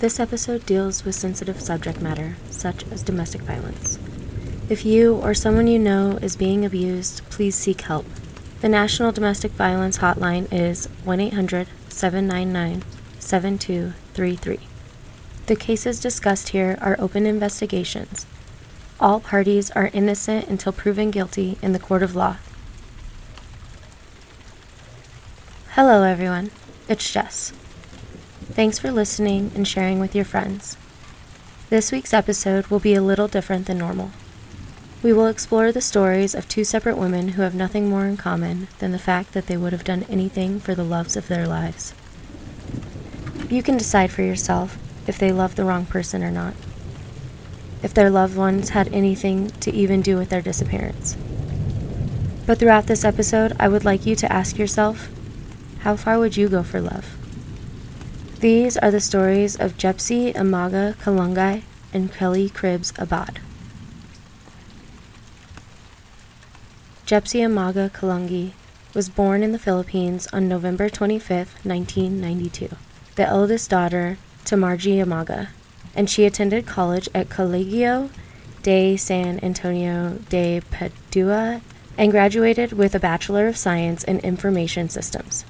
This episode deals with sensitive subject matter, such as domestic violence. If you or someone you know is being abused, please seek help. The National Domestic Violence Hotline is 1 800 799 7233. The cases discussed here are open investigations. All parties are innocent until proven guilty in the court of law. Hello, everyone. It's Jess. Thanks for listening and sharing with your friends. This week's episode will be a little different than normal. We will explore the stories of two separate women who have nothing more in common than the fact that they would have done anything for the loves of their lives. You can decide for yourself if they love the wrong person or not. If their loved ones had anything to even do with their disappearance. But throughout this episode, I would like you to ask yourself how far would you go for love? These are the stories of Jepsy Amaga Kallungi and Kelly Cribbs Abad. Jepsy Amaga Kallungi was born in the Philippines on November 25, 1992, the eldest daughter to Margie Amaga, and she attended college at Colegio de San Antonio de Padua and graduated with a Bachelor of Science in Information Systems.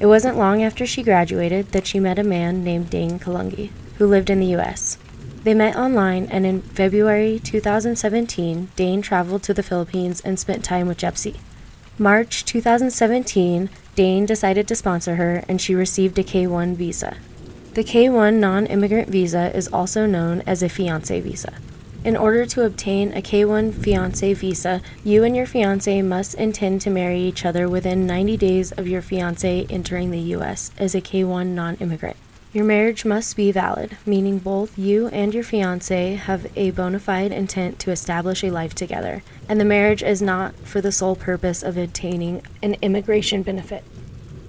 It wasn't long after she graduated that she met a man named Dane Kallungi, who lived in the U.S. They met online, and in February 2017, Dane traveled to the Philippines and spent time with Jepsy. March 2017, Dane decided to sponsor her, and she received a K 1 visa. The K 1 non immigrant visa is also known as a fiancé visa. In order to obtain a K 1 fiancé visa, you and your fiancé must intend to marry each other within 90 days of your fiancé entering the U.S. as a K 1 non immigrant. Your marriage must be valid, meaning both you and your fiancé have a bona fide intent to establish a life together, and the marriage is not for the sole purpose of obtaining an immigration benefit.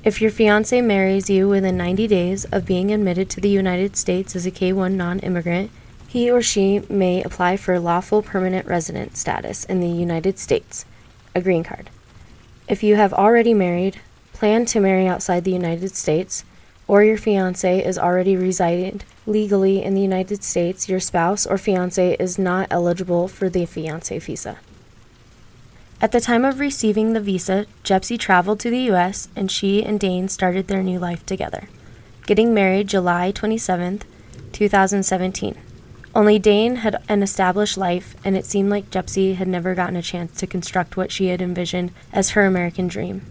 If your fiancé marries you within 90 days of being admitted to the United States as a K 1 non immigrant, he or she may apply for lawful permanent resident status in the United States, a green card. If you have already married, plan to marry outside the United States, or your fiance is already residing legally in the United States, your spouse or fiance is not eligible for the fiance visa. At the time of receiving the visa, Jepsy traveled to the US and she and Dane started their new life together, getting married July 27, 2017. Only Dane had an established life, and it seemed like Jepsy had never gotten a chance to construct what she had envisioned as her American dream.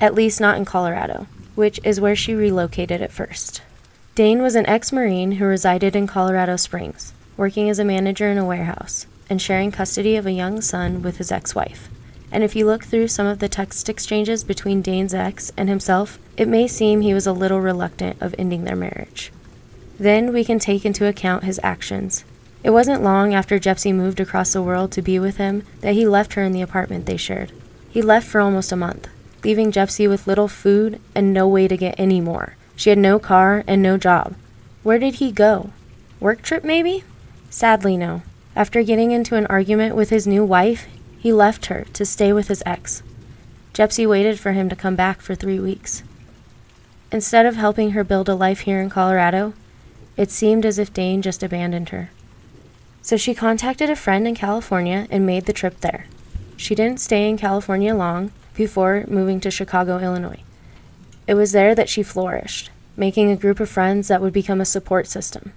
At least not in Colorado, which is where she relocated at first. Dane was an ex Marine who resided in Colorado Springs, working as a manager in a warehouse, and sharing custody of a young son with his ex wife. And if you look through some of the text exchanges between Dane's ex and himself, it may seem he was a little reluctant of ending their marriage. Then we can take into account his actions. It wasn't long after Jepsy moved across the world to be with him that he left her in the apartment they shared. He left for almost a month, leaving Jepsy with little food and no way to get any more. She had no car and no job. Where did he go? Work trip, maybe? Sadly, no. After getting into an argument with his new wife, he left her to stay with his ex. Jepsy waited for him to come back for three weeks. Instead of helping her build a life here in Colorado, it seemed as if Dane just abandoned her. So she contacted a friend in California and made the trip there. She didn't stay in California long before moving to Chicago, Illinois. It was there that she flourished, making a group of friends that would become a support system.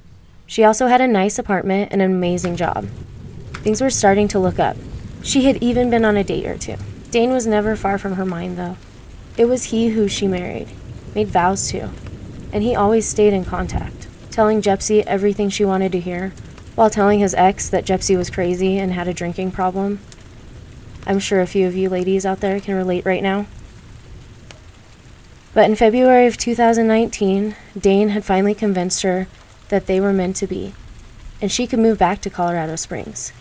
She also had a nice apartment and an amazing job. Things were starting to look up. She had even been on a date or two. Dane was never far from her mind, though. It was he who she married, made vows to, and he always stayed in contact telling Jepsy everything she wanted to hear, while telling his ex that Jepsy was crazy and had a drinking problem. I'm sure a few of you ladies out there can relate right now. But in February of 2019, Dane had finally convinced her that they were meant to be, and she could move back to Colorado Springs.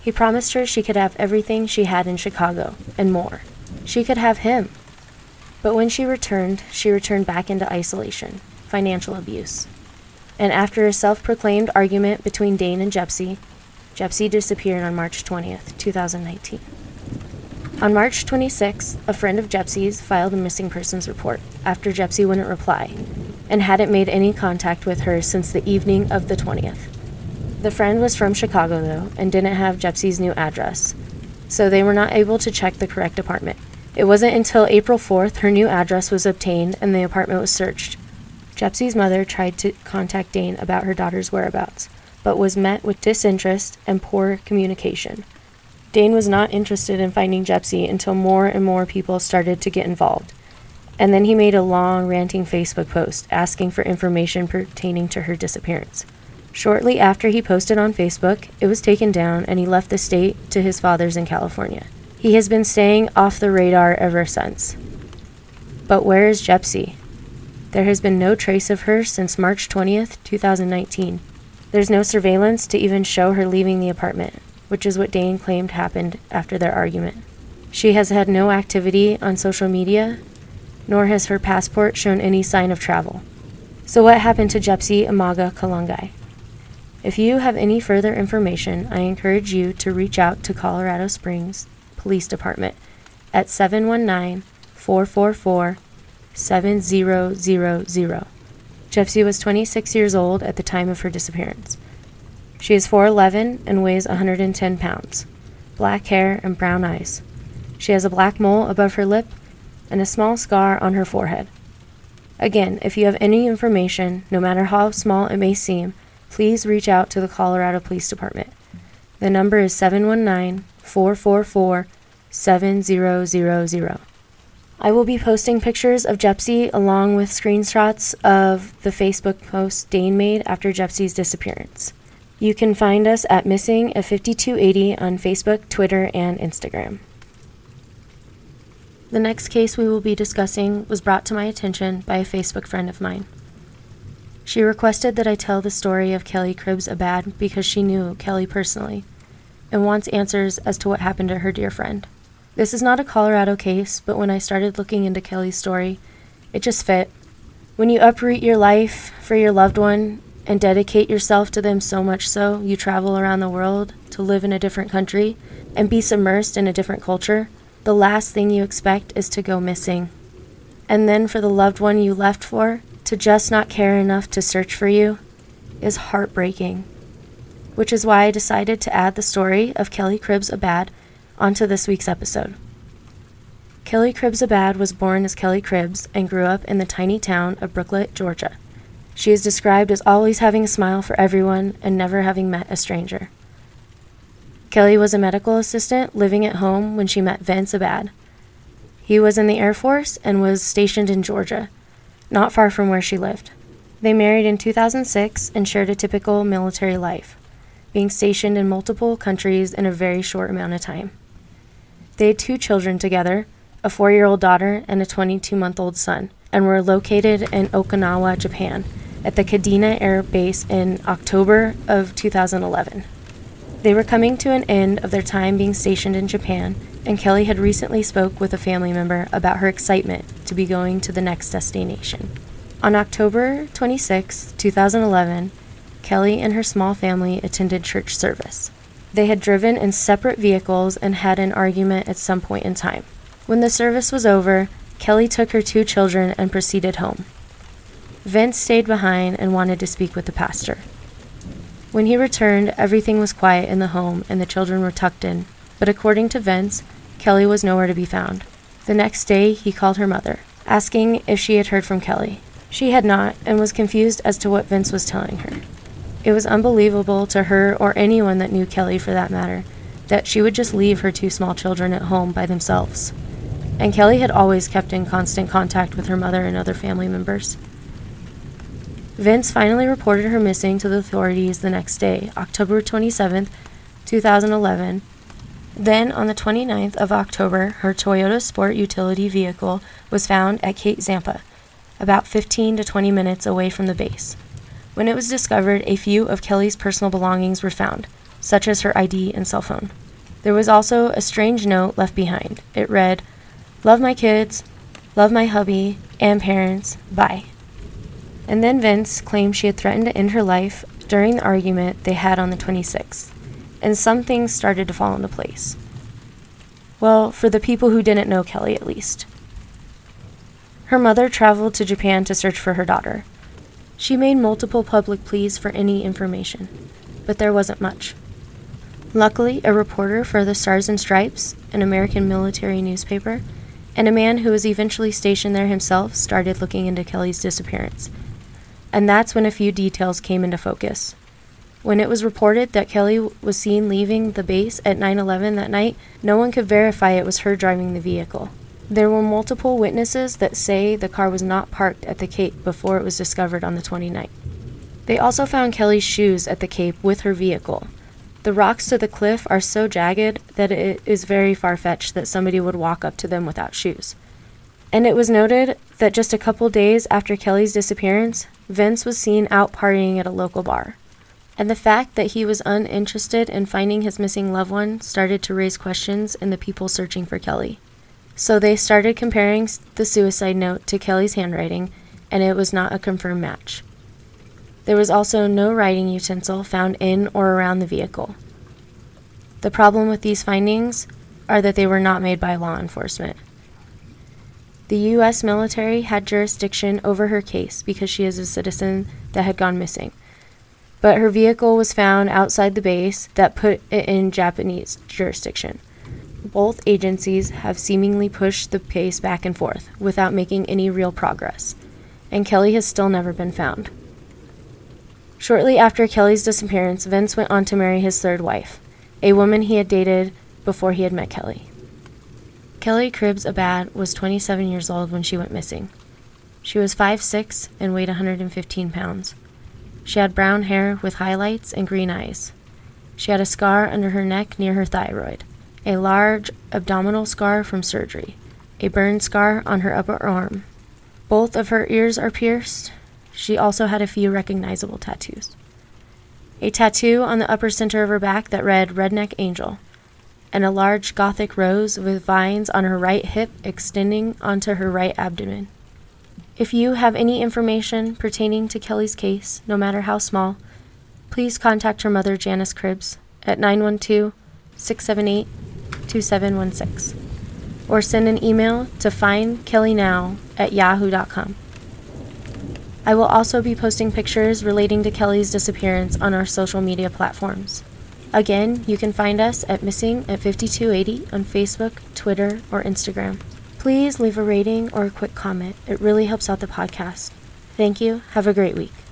He promised her she could have everything she had in Chicago, and more. She could have him. But when she returned, she returned back into isolation, financial abuse and after a self proclaimed argument between Dane and Jepsy, Jepsy disappeared on March 20th, 2019. On March 26th, a friend of Jepsy's filed a missing persons report after Jepsy wouldn't reply, and hadn't made any contact with her since the evening of the 20th. The friend was from Chicago, though, and didn't have Jepsy's new address, so they were not able to check the correct apartment. It wasn't until April 4th her new address was obtained and the apartment was searched. Jepsy's mother tried to contact Dane about her daughter's whereabouts, but was met with disinterest and poor communication. Dane was not interested in finding Jepsy until more and more people started to get involved. And then he made a long, ranting Facebook post asking for information pertaining to her disappearance. Shortly after he posted on Facebook, it was taken down and he left the state to his father's in California. He has been staying off the radar ever since. But where is Jepsy? There has been no trace of her since March 20th, 2019. There's no surveillance to even show her leaving the apartment, which is what Dane claimed happened after their argument. She has had no activity on social media, nor has her passport shown any sign of travel. So, what happened to Jepsy Amaga Kallungi? If you have any further information, I encourage you to reach out to Colorado Springs Police Department at 719 444 7000. Jepsy was 26 years old at the time of her disappearance. She is 4'11 and weighs 110 pounds, black hair and brown eyes. She has a black mole above her lip and a small scar on her forehead. Again, if you have any information, no matter how small it may seem, please reach out to the Colorado Police Department. The number is 719 444 7000. I will be posting pictures of Jepsy along with screenshots of the Facebook post Dane made after Jepsy's disappearance. You can find us at Missing a 5280 on Facebook, Twitter, and Instagram. The next case we will be discussing was brought to my attention by a Facebook friend of mine. She requested that I tell the story of Kelly Cribbs Abad because she knew Kelly personally and wants answers as to what happened to her dear friend. This is not a Colorado case, but when I started looking into Kelly's story, it just fit. When you uproot your life for your loved one and dedicate yourself to them so much so you travel around the world to live in a different country and be submersed in a different culture, the last thing you expect is to go missing. And then for the loved one you left for to just not care enough to search for you is heartbreaking. Which is why I decided to add the story of Kelly Cribbs Abad onto this week's episode. Kelly Cribbs Abad was born as Kelly Cribbs and grew up in the tiny town of Brooklet, Georgia. She is described as always having a smile for everyone and never having met a stranger. Kelly was a medical assistant living at home when she met Vince Abad. He was in the Air Force and was stationed in Georgia, not far from where she lived. They married in 2006 and shared a typical military life, being stationed in multiple countries in a very short amount of time. They had two children together a four year old daughter and a 22 month old son, and were located in Okinawa, Japan, at the Kadena Air Base in October of 2011. They were coming to an end of their time being stationed in Japan, and Kelly had recently spoke with a family member about her excitement to be going to the next destination. On October 26, 2011, Kelly and her small family attended church service. They had driven in separate vehicles and had an argument at some point in time. When the service was over, Kelly took her two children and proceeded home. Vince stayed behind and wanted to speak with the pastor. When he returned, everything was quiet in the home and the children were tucked in, but according to Vince, Kelly was nowhere to be found. The next day, he called her mother, asking if she had heard from Kelly. She had not and was confused as to what Vince was telling her. It was unbelievable to her or anyone that knew Kelly for that matter that she would just leave her two small children at home by themselves. And Kelly had always kept in constant contact with her mother and other family members. Vince finally reported her missing to the authorities the next day, October 27, 2011. Then, on the 29th of October, her Toyota Sport utility vehicle was found at Cape Zanpa, about 15 to 20 minutes away from the base. When it was discovered, a few of Kelly's personal belongings were found, such as her ID and cell phone. There was also a strange note left behind. It read, Love my kids, love my hubby and parents, bye. And then Vince claimed she had threatened to end her life during the argument they had on the 26th, and some things started to fall into place. Well, for the people who didn't know Kelly, at least. Her mother traveled to Japan to search for her daughter, She made multiple public pleas for any information, but there wasn't much. Luckily, a reporter for the Stars and Stripes, an American military newspaper, and a man who was eventually stationed there himself started looking into Kelly's disappearance. And that's when a few details came into focus. When it was reported that Kelly was seen leaving the base at 9/11 that night, no one could verify it was her driving the vehicle. There were multiple witnesses that say the car was not parked at the Cape before it was discovered on the 29th. They also found Kelly's shoes at the Cape with her vehicle, the rocks to the cliff are so jagged that it is very far fetched that somebody would walk up to them without shoes. And it was noted that just a couple days after Kelly's disappearance, Vince was seen out partying at a local bar. And the fact that he was uninterested in finding his missing loved one started to raise questions in the people searching for Kelly. So they started comparing the suicide note to Kelly's handwriting, and it was not a confirmed match. There was also no writing utensil found in or around the vehicle. The problem with these findings are that they were not made by law enforcement. The U.S. military had jurisdiction over her case because she is a citizen that had gone missing. But her vehicle was found outside the base that put it in Japanese jurisdiction. Both agencies have seemingly pushed the case back and forth without making any real progress, and Kelly has still never been found. Shortly after Kelly's disappearance, Vince went on to marry his third wife, a woman he had dated before he had met Kelly. Kelly Cribbs Abad was 27 years old when she went missing. She was 5'6 and weighed 115 pounds. She had brown hair with highlights and green eyes. She had a scar under her neck near her thyroid, a large abdominal scar from surgery, a burn scar on her upper arm. Both of her ears are pierced, she also had a few recognizable tattoos. A tattoo on the upper center of her back that read Redneck Angel, and a large Gothic rose with vines on her right hip extending onto her right abdomen. If you have any information pertaining to Kelly's case, no matter how small, please contact her mother, Janice Cribbs, at 912 678 2716, or send an email to findkellynow at yahoo.com. I will also be posting pictures relating to Kelly's disappearance on our social media platforms. Again, you can find us at Missing at 5280 on Facebook, Twitter, or Instagram. Please leave a rating or a quick comment. It really helps out the podcast. Thank you. Have a great week.